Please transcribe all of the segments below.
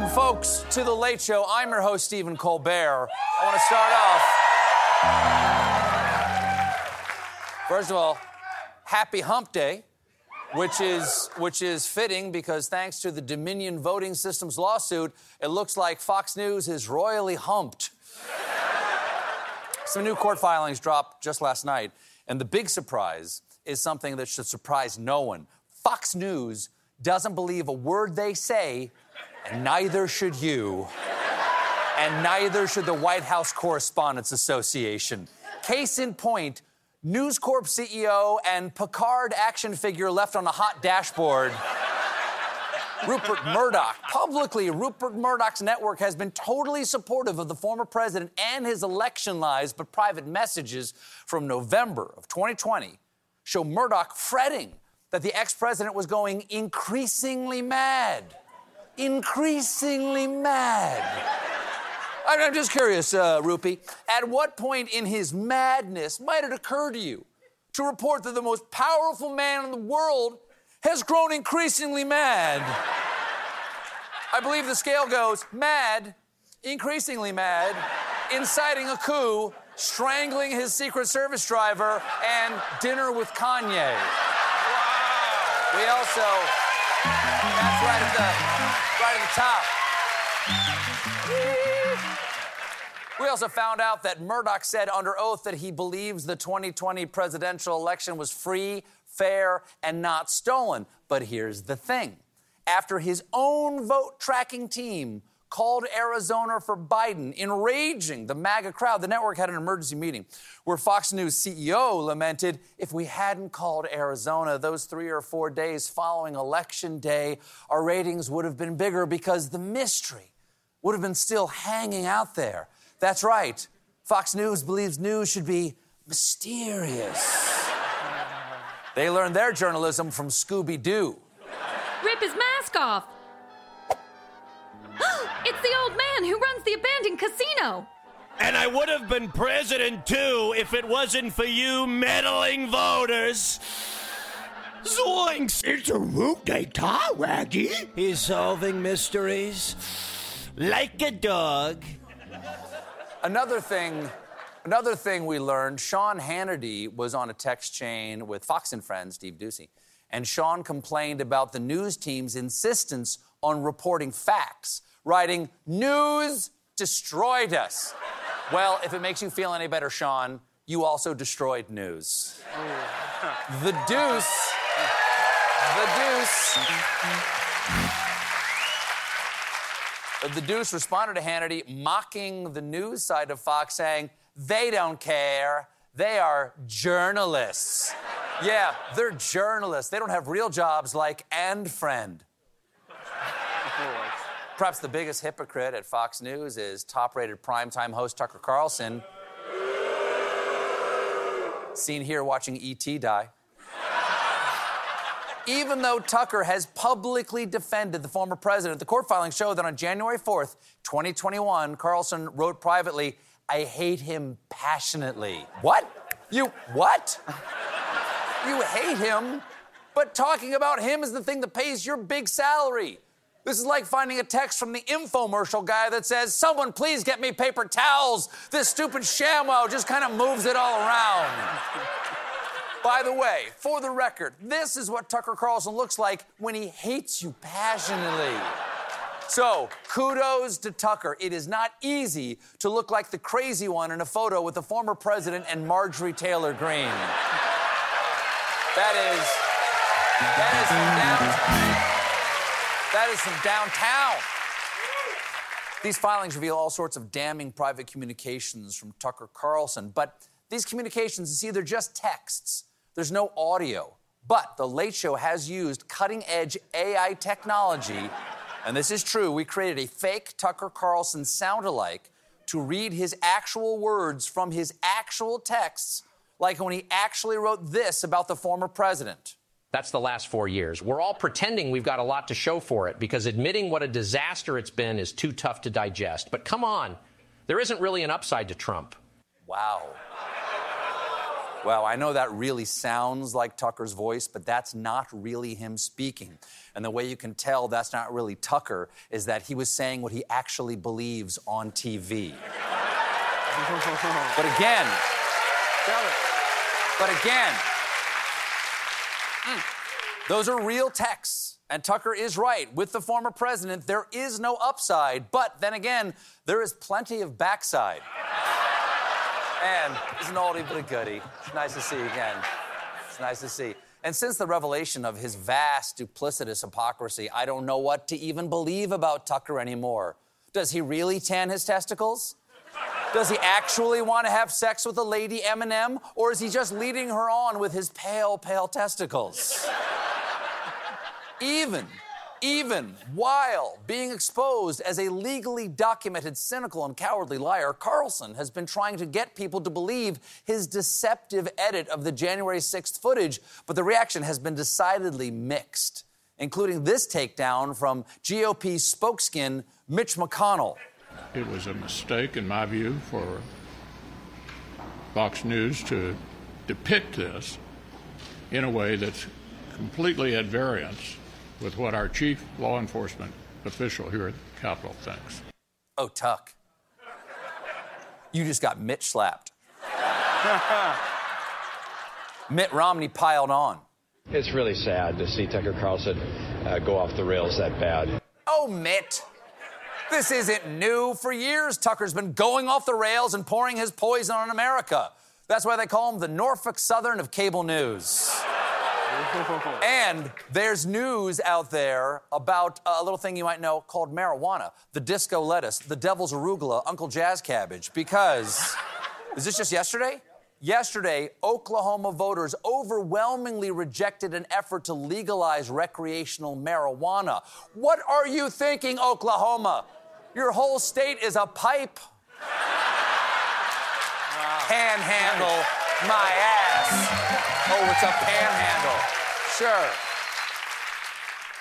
Welcome, folks, to The Late Show. I'm your host, Stephen Colbert. I want to start off. First of all, happy hump day, which is, which is fitting because thanks to the Dominion Voting Systems lawsuit, it looks like Fox News is royally humped. Some new court filings dropped just last night, and the big surprise is something that should surprise no one. Fox News doesn't believe a word they say, and neither should you. And neither should the White House Correspondents Association. Case in point, News Corp CEO and Picard action figure left on a hot dashboard. Rupert Murdoch. Publicly, Rupert Murdoch's network has been totally supportive of the former president and his election lies, but private messages from November of 2020 show Murdoch fretting that the ex president was going increasingly mad. Increasingly mad. I'm just curious, uh, Rupee, at what point in his madness might it occur to you to report that the most powerful man in the world has grown increasingly mad? I believe the scale goes mad, increasingly mad, inciting a coup, strangling his Secret Service driver, and dinner with Kanye. We also, that's right at the, right at the top. We also found out that Murdoch said under oath that he believes the 2020 presidential election was free, fair, and not stolen. But here's the thing after his own vote tracking team called Arizona for Biden, enraging the MAGA crowd, the network had an emergency meeting where Fox News CEO lamented if we hadn't called Arizona those three or four days following Election Day, our ratings would have been bigger because the mystery would have been still hanging out there. That's right. Fox News believes news should be mysterious. they learned their journalism from Scooby Doo. Rip his mask off. Man who runs the abandoned casino. And I would have been president too if it wasn't for you meddling voters. Zoinks! It's a root d'état, Waggy. He's solving mysteries like a dog. Another thing, another thing we learned, Sean Hannity was on a text chain with Fox and Friends, Steve Doocy, and Sean complained about the news team's insistence on reporting facts, writing, News destroyed us. well, if it makes you feel any better, Sean, you also destroyed news. the deuce, the deuce. The Deuce responded to Hannity, mocking the news side of Fox, saying, They don't care. They are journalists. yeah, they're journalists. They don't have real jobs like and friend. Perhaps the biggest hypocrite at Fox News is top rated primetime host Tucker Carlson. Seen here watching E.T. die. Even though Tucker has publicly defended the former president, the court filings show that on January 4th, 2021, Carlson wrote privately, I hate him passionately. What? You what? you hate him, but talking about him is the thing that pays your big salary. This is like finding a text from the infomercial guy that says, Someone please get me paper towels. This stupid ShamWow just kind of moves it all around. By the way, for the record, this is what Tucker Carlson looks like when he hates you passionately. So, kudos to Tucker. It is not easy to look like the crazy one in a photo with the former president and Marjorie Taylor Greene. That is, that is downtown. That is from downtown. These filings reveal all sorts of damning private communications from Tucker Carlson, but these communications, you see, they're just texts. There's no audio. But The Late Show has used cutting edge AI technology, and this is true. We created a fake Tucker Carlson sound alike to read his actual words from his actual texts, like when he actually wrote this about the former president. That's the last four years. We're all pretending we've got a lot to show for it because admitting what a disaster it's been is too tough to digest. But come on, there isn't really an upside to Trump. Wow. Wow, I know that really sounds like Tucker's voice, but that's not really him speaking. And the way you can tell that's not really Tucker is that he was saying what he actually believes on TV. but again, but again, mm, those are real texts. And Tucker is right. With the former president, there is no upside. But then again, there is plenty of backside. And he's an oldie but a goodie. It's nice to see you again. It's nice to see. And since the revelation of his vast, duplicitous hypocrisy, I don't know what to even believe about Tucker anymore. Does he really tan his testicles? Does he actually want to have sex with a lady M&M? Or is he just leading her on with his pale, pale testicles? even even while being exposed as a legally documented, cynical, and cowardly liar, Carlson has been trying to get people to believe his deceptive edit of the January 6th footage, but the reaction has been decidedly mixed, including this takedown from GOP spokesman Mitch McConnell. It was a mistake, in my view, for Fox News to depict this in a way that's completely at variance with what our chief law enforcement official here at the Capitol thinks. Oh, Tuck. You just got Mitch slapped. Mitt Romney piled on. It's really sad to see Tucker Carlson uh, go off the rails that bad. Oh, Mitt. This isn't new. For years, Tucker's been going off the rails and pouring his poison on America. That's why they call him the Norfolk Southern of cable news. and there's news out there about a little thing you might know called marijuana, the disco lettuce, the devil's arugula, Uncle Jazz cabbage. Because, is this just yesterday? Yesterday, Oklahoma voters overwhelmingly rejected an effort to legalize recreational marijuana. What are you thinking, Oklahoma? Your whole state is a pipe. Panhandle my ass. Oh, it's a panhandle. Sure.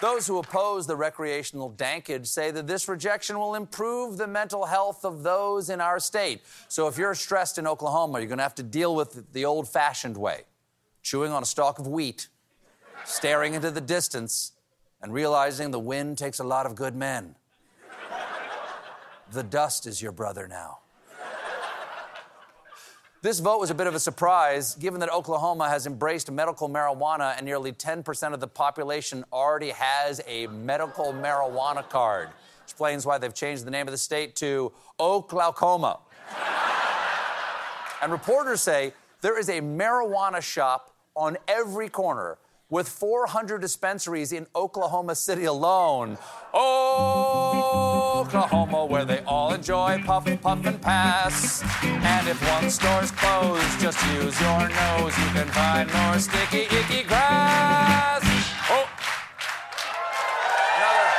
Those who oppose the recreational dankage say that this rejection will improve the mental health of those in our state. So if you're stressed in Oklahoma, you're going to have to deal with it the old fashioned way chewing on a stalk of wheat, staring into the distance, and realizing the wind takes a lot of good men. The dust is your brother now. This vote was a bit of a surprise, given that Oklahoma has embraced medical marijuana and nearly 10% of the population already has a medical marijuana card. Explains why they've changed the name of the state to Oklahoma. and reporters say there is a marijuana shop on every corner with 400 dispensaries in Oklahoma City alone. Oh! Oklahoma, where they all enjoy puff, puff, and pass. And if one store's closed, just use your nose. You can find more sticky, icky grass. Oh. Another.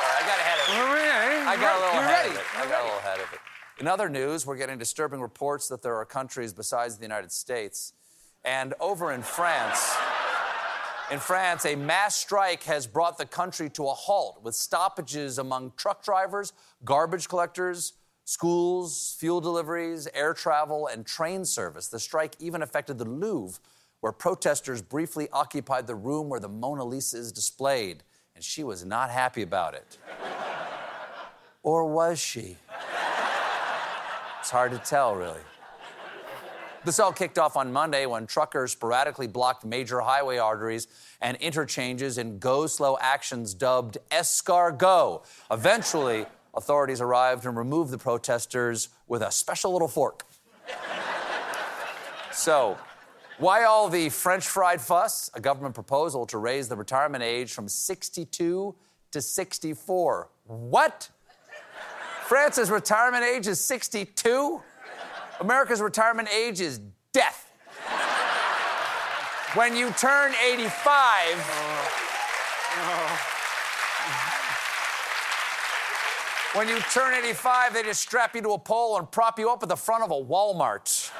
Sorry, I got ahead of it. I got a little ahead of it. I got a little ahead of it. In other news, we're getting disturbing reports that there are countries besides the United States and over in France, in France, a mass strike has brought the country to a halt with stoppages among truck drivers, garbage collectors, schools, fuel deliveries, air travel, and train service. The strike even affected the Louvre, where protesters briefly occupied the room where the Mona Lisa is displayed, and she was not happy about it. or was she? It's hard to tell, really. This all kicked off on Monday when truckers sporadically blocked major highway arteries and interchanges in go slow actions dubbed escargot. Eventually, authorities arrived and removed the protesters with a special little fork. so, why all the French fried fuss? A government proposal to raise the retirement age from 62 to 64. What? France's retirement age is 62? America's retirement age is death. When you turn 85, when you turn 85, they just strap you to a pole and prop you up at the front of a Walmart.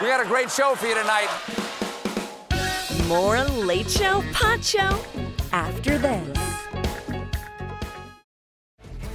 we got a great show for you tonight. More Late Show Show after this.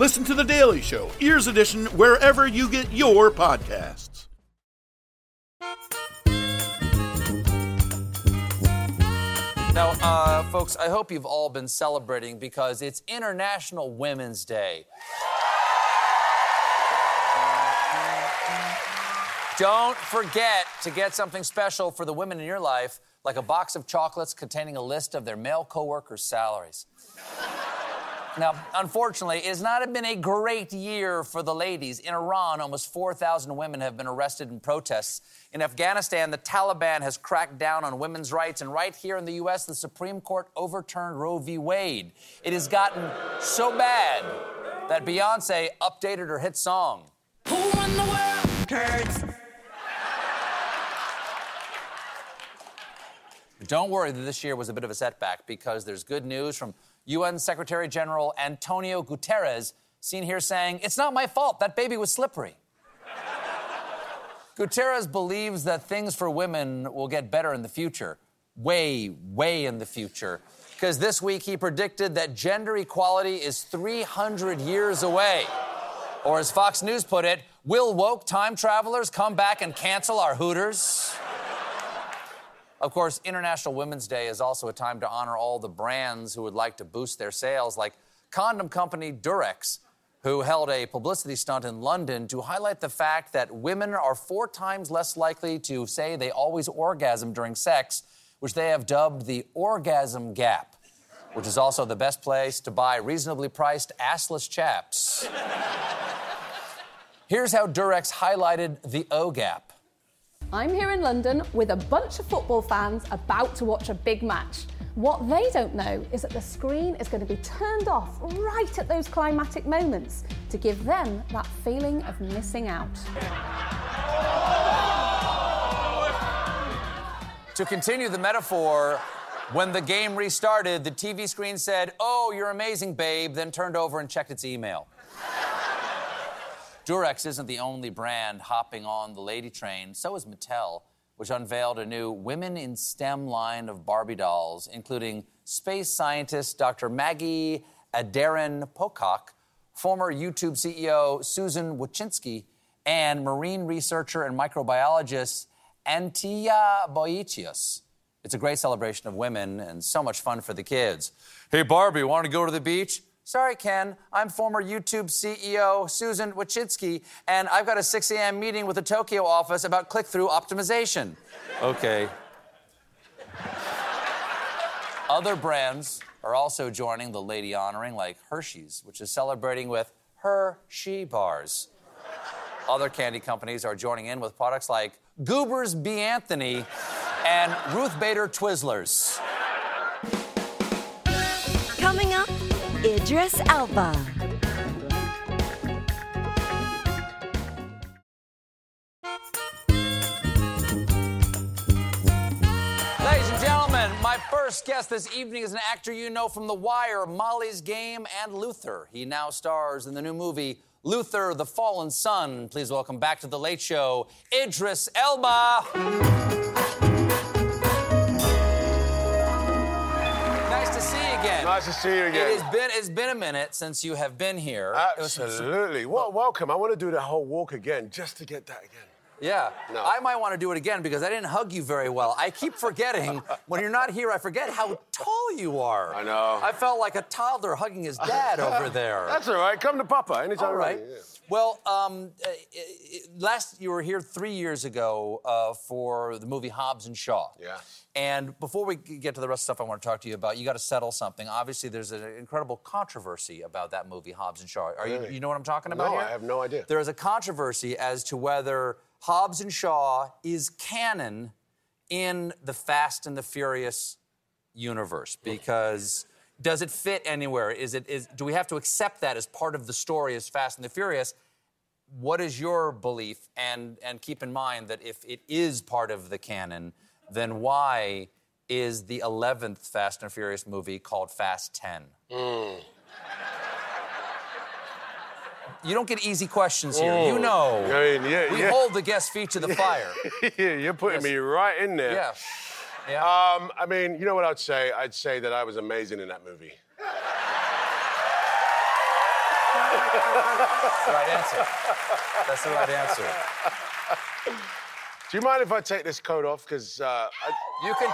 Listen to The Daily Show, Ears Edition, wherever you get your podcasts. Now, uh, folks, I hope you've all been celebrating because it's International Women's Day. Don't forget to get something special for the women in your life, like a box of chocolates containing a list of their male coworkers' salaries. Now, unfortunately, it has not been a great year for the ladies. In Iran, almost 4,000 women have been arrested in protests. In Afghanistan, the Taliban has cracked down on women's rights. And right here in the U.S., the Supreme Court overturned Roe v. Wade. It has gotten so bad that Beyonce updated her hit song. Who run the world? Turds. Don't worry that this year was a bit of a setback because there's good news from UN Secretary General Antonio Guterres, seen here saying, It's not my fault, that baby was slippery. Guterres believes that things for women will get better in the future. Way, way in the future. Because this week he predicted that gender equality is 300 years away. Or as Fox News put it, will woke time travelers come back and cancel our Hooters? Of course, International Women's Day is also a time to honor all the brands who would like to boost their sales, like condom company Durex, who held a publicity stunt in London to highlight the fact that women are four times less likely to say they always orgasm during sex, which they have dubbed the orgasm gap, which is also the best place to buy reasonably priced assless chaps. Here's how Durex highlighted the O gap. I'm here in London with a bunch of football fans about to watch a big match. What they don't know is that the screen is going to be turned off right at those climatic moments to give them that feeling of missing out. To continue the metaphor, when the game restarted, the TV screen said, Oh, you're amazing, babe, then turned over and checked its email. Durex isn't the only brand hopping on the lady train, so is Mattel, which unveiled a new Women in STEM line of Barbie dolls, including space scientist Dr. Maggie Aderin-Pocock, former YouTube CEO Susan Wojcicki, and marine researcher and microbiologist Antje Boetius. It's a great celebration of women and so much fun for the kids. Hey, Barbie, want to go to the beach? Sorry, Ken. I'm former YouTube CEO Susan Wojcicki, and I've got a 6 a.m. meeting with the Tokyo office about click through optimization. Okay. Other brands are also joining the lady honoring, like Hershey's, which is celebrating with Hershey bars. Other candy companies are joining in with products like Goobers B. Anthony and Ruth Bader Twizzlers. Idris Elba. Ladies and gentlemen, my first guest this evening is an actor you know from The Wire, Molly's Game, and Luther. He now stars in the new movie Luther, the Fallen Sun. Please welcome back to The Late Show, Idris Elba. Nice to see you again. It has been, it's been a minute since you have been here. Absolutely. Well, welcome. I want to do the whole walk again, just to get that again. Yeah. No. I might want to do it again because I didn't hug you very well. I keep forgetting when you're not here, I forget how tall you are. I know. I felt like a toddler hugging his dad over there. That's all right. Come to Papa anytime. All right. ready. Yeah. Well, um, uh, uh, last you were here three years ago uh, for the movie Hobbs and Shaw. Yeah. And before we get to the rest of the stuff I want to talk to you about, you got to settle something. Obviously, there's an incredible controversy about that movie, Hobbs and Shaw. Are you, you know what I'm talking about No, here? I have no idea. There is a controversy as to whether Hobbs and Shaw is canon in the Fast and the Furious universe because does it fit anywhere? Is it is do we have to accept that as part of the story as Fast and the Furious? What is your belief? And and keep in mind that if it is part of the canon, then why is the 11th Fast and Furious movie called Fast 10? You don't get easy questions here. You Mm. know. I mean, yeah, we yeah. hold the guest feet to the fire. Yeah, You're putting me right in there. Yeah. Yeah. Um, I mean, you know what I'd say? I'd say that I was amazing in that movie. That's the right answer. That's the right answer. Do you mind if I take this coat off? Because uh, I... You can.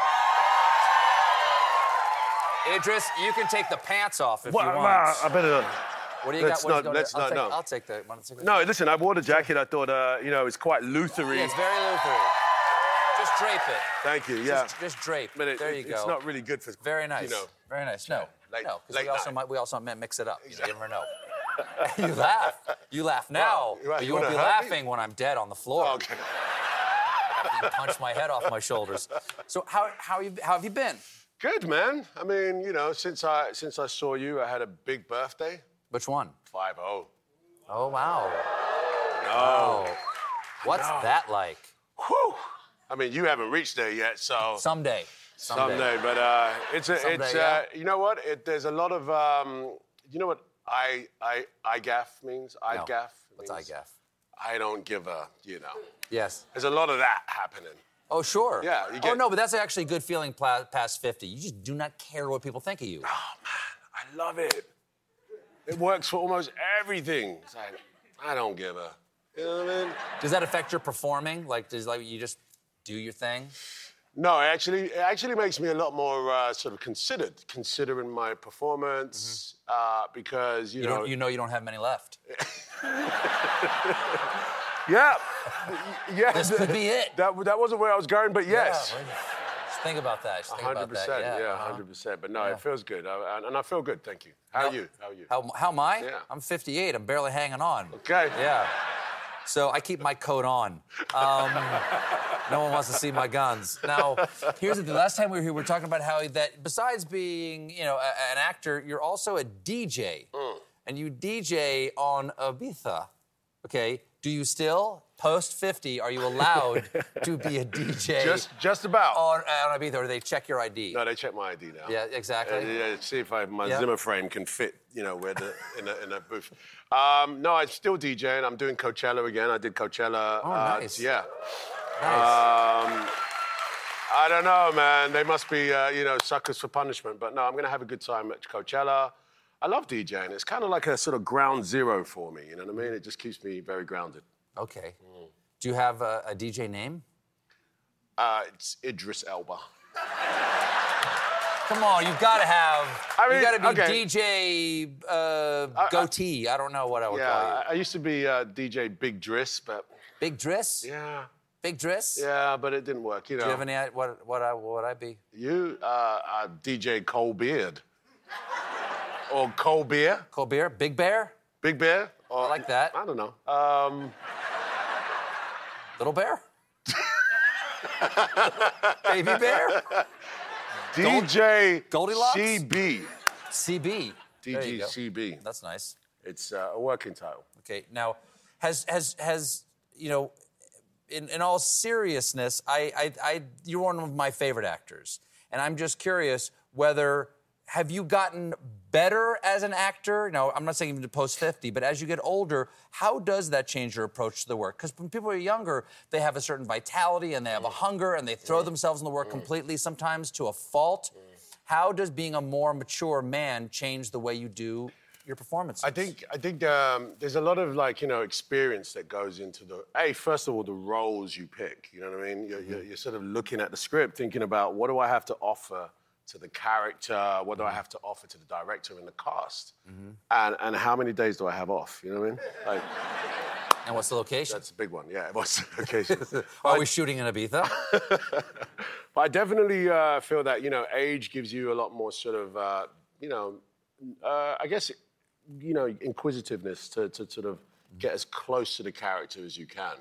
Idris, you can take the pants off if Well, you well, want. I better. Not. What do you let's got? Not- is let's I'll not, take, no. I'll take the. wanna take the- No, listen, I wore the jacket. I thought, uh, you know, it's quite Luthery. Yeah, it's very Luthery. Just drape it. Thank you. Yeah. Just, just drape. But it- there you it- go. It's not really good for. Very nice. You know. Very nice. No. Late- no, because we also night. might we also might mix it up. You never know. you laugh. You laugh now, you- but you you won't be hurt me? laughing when I'm dead on the floor. Oh, okay. After you punch my head off my shoulders. So how how you how have you been? Good, man. I mean, you know, since I since I saw you, I had a big birthday. Which one? Five oh. Oh wow. No. Oh. What's know. that like? I mean, you haven't reached there yet, so Someday. someday. But uh, it's a, Someday, it's yeah. uh, you know what? It, there's a lot of um, you know what I I IGAF means? No. IGAF. What's means IGAF? I don't give a you know. Yes. There's a lot of that happening. Oh, sure. Yeah, you oh, no, but that's actually a good feeling past 50. You just do not care what people think of you. Oh man, I love it. It works for almost everything. It's like I don't give a. You know what I mean? Does that affect your performing? Like, does like you just do your thing? No, it actually, it actually makes me a lot more uh, sort of considered, considering my performance, uh, because you, You, know, don't, you know you don't have many left. yeah, yeah. This could be it. That that wasn't where I was going, but yes, Yeah, just think about that. Just think hundred about that. percent, yeah, uh-huh. hundred percent. But no, Yeah. it feels good, I, and- and I feel good. Thank you. How No. are you? How are you? How, how am I? Yeah. I'm 58. I'm barely hanging on. Okay. Yeah. So I keep my coat on. Um, no one wants to see my guns. Now, here's the thing. Last time we were here, we were talking about how that besides being, you know, a- an actor, you're also a DJ, Mm. and you DJ on Ibiza. Okay. Do you still post 50? Are you allowed to be a DJ? Just just about. on, on Ibiza, or do they check your ID? No, they check my ID now. Yeah, exactly. Uh, yeah, see if I, my Yeah. Zimmer frame can fit, you know, where the, in, a, in a booth. Um, no, I'm still DJing. I'm doing Coachella again. I did Coachella. Oh, uh, nice. Yeah. Nice. Um, I don't know, man. They must be, uh, you know, suckers for punishment. But no, I'm going to have a good time at Coachella. I love DJing. It's kind of like a sort of ground zero for me. You know what I mean? It just keeps me very grounded. Okay. Do you have a, a DJ name? Uh, it's Idris Elba. Come on, you've got to have. I mean, you got to be okay. DJ uh, goatee. I, don't know what I would Yeah, call you. I, I used to be uh, DJ Big Driss, but Big Driss. yeah, Big Driss. yeah, but it didn't work. You know, Do you have any? i- What? What? I, what would I be? You, uh, uh, DJ Cole Beard. or Cole Beer. Cole Beer. Big Bear. Big Bear. Or, I like that. I don't know. Um, Little Bear. Baby Bear. DJ Goldilocks? CB. CB. There you DJ go. CB. That's nice. It's uh, a working title. Okay. Now, has has has you know, in, in all seriousness, I, I I you're one of my favorite actors, and I'm just curious whether have you gotten better as an actor? No, I'm not saying even to post 50, but as you get older, how does that change your approach to the work? Because when people are younger, they have a certain vitality and they have a mm. hunger and they throw mm. themselves in the work mm. completely, sometimes to a fault. How does being a more mature man change the way you do your performances. I think I think um, there's a lot of like you know experience that goes into the. Hey, first of all, the roles you pick. You know what I mean? You're, you're, mm-hmm. you're sort of looking at the script, thinking about what do I have to offer to the character, what do I have to offer to the director and the cast, and and how many days do I have off? You know what I mean? Like, and what's the location? That's a big one. Yeah, what's the location? Are we shooting in Ibiza? But I definitely uh, feel that you know age gives you a lot more sort of uh, you know uh, I guess you know inquisitiveness to, to sort of get as close to the character as you can.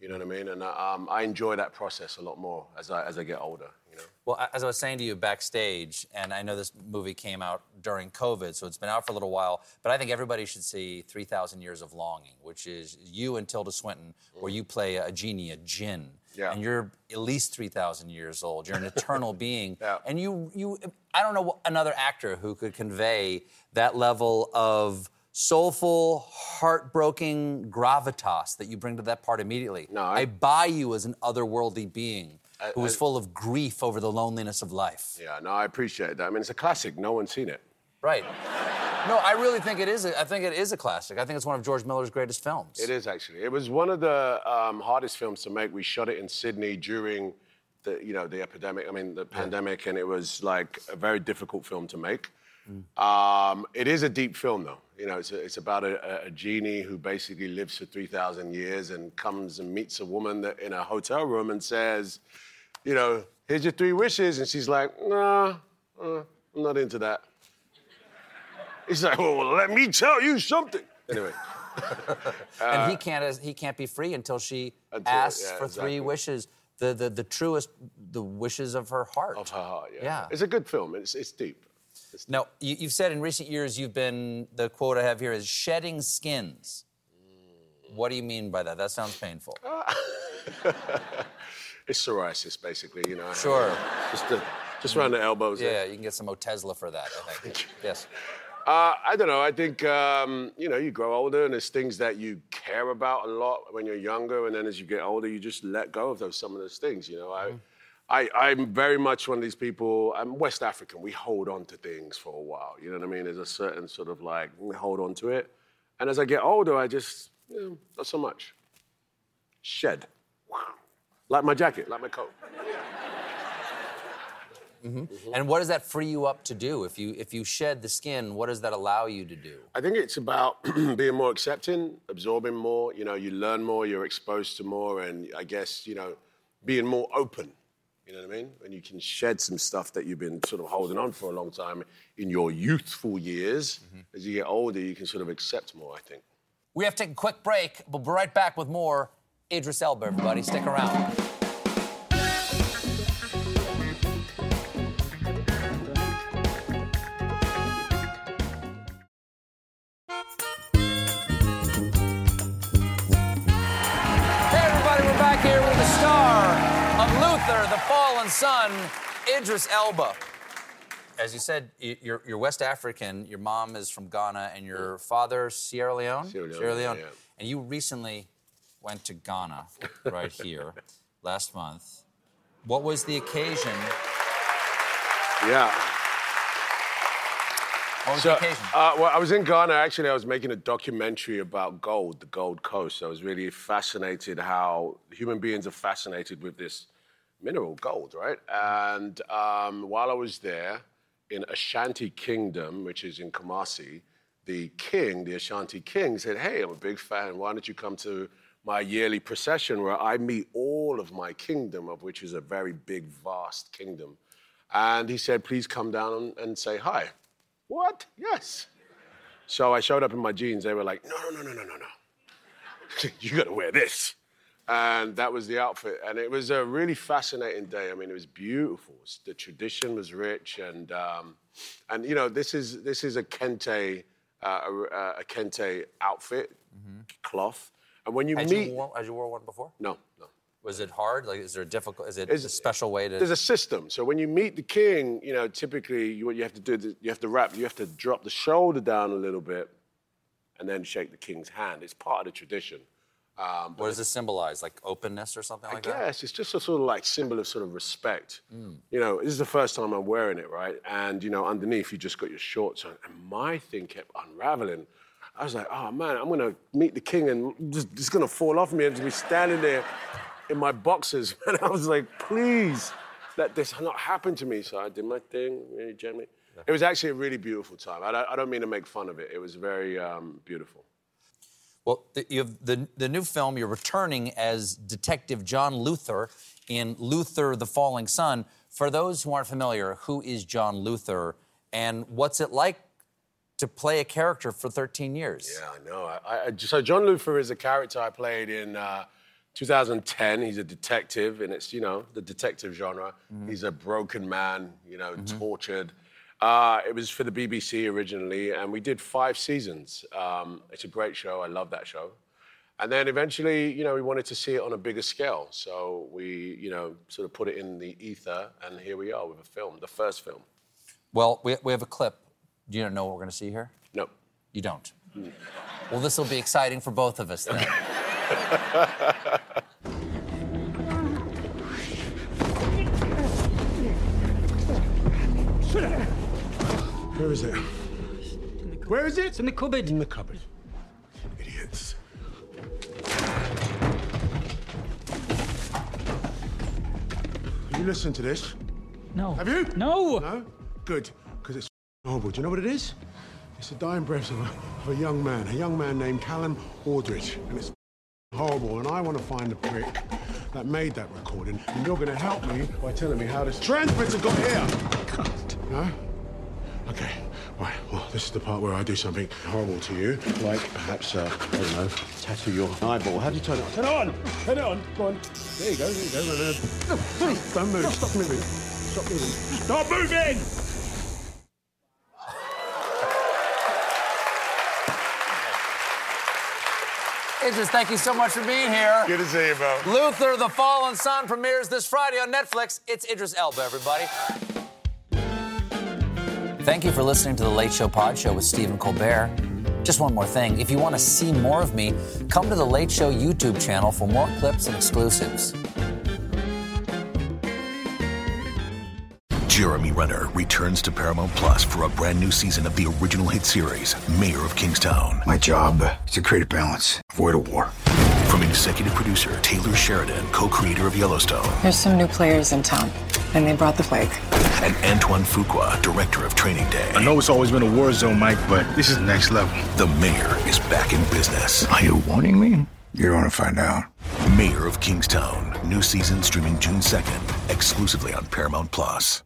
You know what I mean? And um, I enjoy that process a lot more as I as I get older. You know. Well, as I was saying to you backstage, and I know this movie came out during COVID, so it's been out for a little while, but I think everybody should see 3,000 Years of Longing, which is you and Tilda Swinton, where you play a genie, a djinn. Yeah. And you're at least 3,000 years old. You're an eternal being. And you, you, I don't know another actor who could convey that level of soulful, heartbroken gravitas that you bring to that part immediately. No, I, buy you as an otherworldly being who is I- full of grief over the loneliness of life. Yeah, no, I appreciate that. I mean, it's a classic. No one's seen it. Right. No, I really think it is. A, I think it is a classic. I think it's one of George Miller's greatest films. It is actually. It was one of the um, hardest films to make. We shot it in Sydney during the, you know, the epidemic. I mean, the pandemic, and it was like a very difficult film to make. Um, it is a deep film, though. You know, it's, a, it's about a, a genie who basically lives for 3,000 years and comes and meets a woman that, in a hotel room and says, you know, here's your three wishes. And she's like, nah, uh, I'm not into that. He's like, well, let me tell you something. Anyway. and he can't. He can't be free until she Until- asks yeah, for exactly. three wishes. The, the the truest, the wishes of her heart. Of her heart, yeah. Yeah. It's a good film. It's, it's deep. Now, you, you've said in recent years you've been, the quote I have here is shedding skins. What do you mean by that? That sounds painful. It's psoriasis, basically, you know. Sure. Just, the, just around the elbows. Yeah, there. you can get some Otezla for that, I think. yes. Uh, I don't know. I think, um, you know, you grow older and there's things that you care about a lot when you're younger. And then as you get older, you just let go of those, some of those things, you know. I, I, I'm very much one of these people. I'm West African. We hold on to things for a while. You know what I mean? There's a certain sort of like, we hold on to it. And as I get older, I just, you know, not so much. Shed. Like my jacket, like my coat. hmm And what does that free you up to do? If you if you shed the skin, what does that allow you to do? I think it's about being more accepting, absorbing more. You know, you learn more, you're exposed to more, and I guess you know, being more open. You know what I mean? When you can shed some stuff that you've been sort of holding on for a long time in your youthful years. Mm-hmm. As you get older, you can sort of accept more. I think. We have to take a quick break. We'll be right back with more Idris Elba, everybody. Stick around. Sun, Idris Elba. As you said, you're, you're West African. Your mom is from Ghana, and your father Sierra Leone. Sierra Leone, yeah. And you recently went to Ghana, right here, last month. What was the occasion? Yeah. What was So, the occasion? uh, well, I was in Ghana. Actually, I was making a documentary about gold, the Gold Coast. I was really fascinated how human beings are fascinated with this mineral, gold, right? And um, while I was there in Ashanti Kingdom, which is in Kumasi, the king, the Ashanti king, said, Hey, I'm a big fan. Why don't you come to my yearly procession where I meet all of my kingdom, of which is a very big, vast kingdom? And he said, Please come down and say hi. What? Yes. So I showed up in my jeans. They were like, no, no, no, no, no, no, no. you got to wear this. And that was the outfit. And it was a really fascinating day. I mean, it was beautiful. The tradition was rich. And, um, and you know, this is, this is a kente, uh, a, a kente outfit, cloth. And when you Had meet. you, wore, had you wore one before? no, no. Was it hard? Like, is there a difficult? Is it Is- a special way to? There's a system. So when you meet the king, you know, typically you, what you have to do, is you have to wrap, you have to drop the shoulder down a little bit, and then shake the king's hand. It's part of the tradition. Um, What does it symbolize? Like openness or something like I that? guess it's just a sort of like symbol of sort of respect. Mm. You know, this is the first time I'm wearing it, right? And you know, underneath you just got your shorts on, and my thing kept unraveling. I was like, oh man, I'm gonna meet the king and just it's gonna fall off me and just be standing there in my boxers. And I was like, please, let this not happen to me. So I did my thing really gently. It was actually a really beautiful time. I don't, I don't mean to make fun of it. It was very um, beautiful. Well, the, you have the, the new film, you're returning as Detective John Luther in Luther the Fallen Sun. For those who aren't familiar, who is John Luther and what's it like to play a character for 13 years? Yeah, I know. I, I, so John Luther is a character I played in uh, 2010. He's a detective, and it's you know the detective genre. He's a broken man, you know, tortured. Uh, it was for the BBC originally, and we did five seasons. Um, it's a great show. I love that show. And then eventually, you know, we wanted to see it on a bigger scale, so we, you know, sort of put it in the ether, and here we are with a film, the first film. Well, we, we have a clip. Do you know what we're going to see here? No. You don't? Well, this will be exciting for both of us then. Where is it? Where is it? It's in the cupboard. In the cupboard. Idiots. Have you listened to this? No. Have you? No. No? Good. Because it's horrible. Do you know what it is? It's the dying breaths of a, of a young man, a young man named Callum Aldridge. And it's horrible. And I want to find the prick that made that recording. And you're going to help me by telling me how this transmitter got here. No? Okay. Right. Well, this is the part where I do something horrible to you, like perhaps, uh, I don't know, tattoo your eyeball. How do you turn it on? Turn it on! Turn it on! Go on. There you go. There you go. No, no, no. Don't move. Stop moving. Stop moving. Stop moving! Idris, thank you so much for being here. Good to see you, bro. Luther the Fallen Sun premieres this Friday on Netflix. It's Idris Elba, everybody. Thank you for listening to the Late Show Pod Show with Stephen Colbert. Just one more thing. If you want to see more of me, come to the Late Show YouTube channel for more clips and exclusives. Jeremy Renner returns to Paramount Plus for a brand new season of the original hit series, Mayor of Kingstown. My job is to create a balance, avoid a war. From executive producer Taylor Sheridan, co-creator of Yellowstone, There's some new players in town, and they brought the plague. and Antoine Fuqua, director of Training Day. I know it's always been a war zone, Mike, but this is next level. The mayor is back in business. Are you warning me? You're going to find out. Mayor of Kingstown. New season streaming June 2nd, exclusively on Paramount Plus.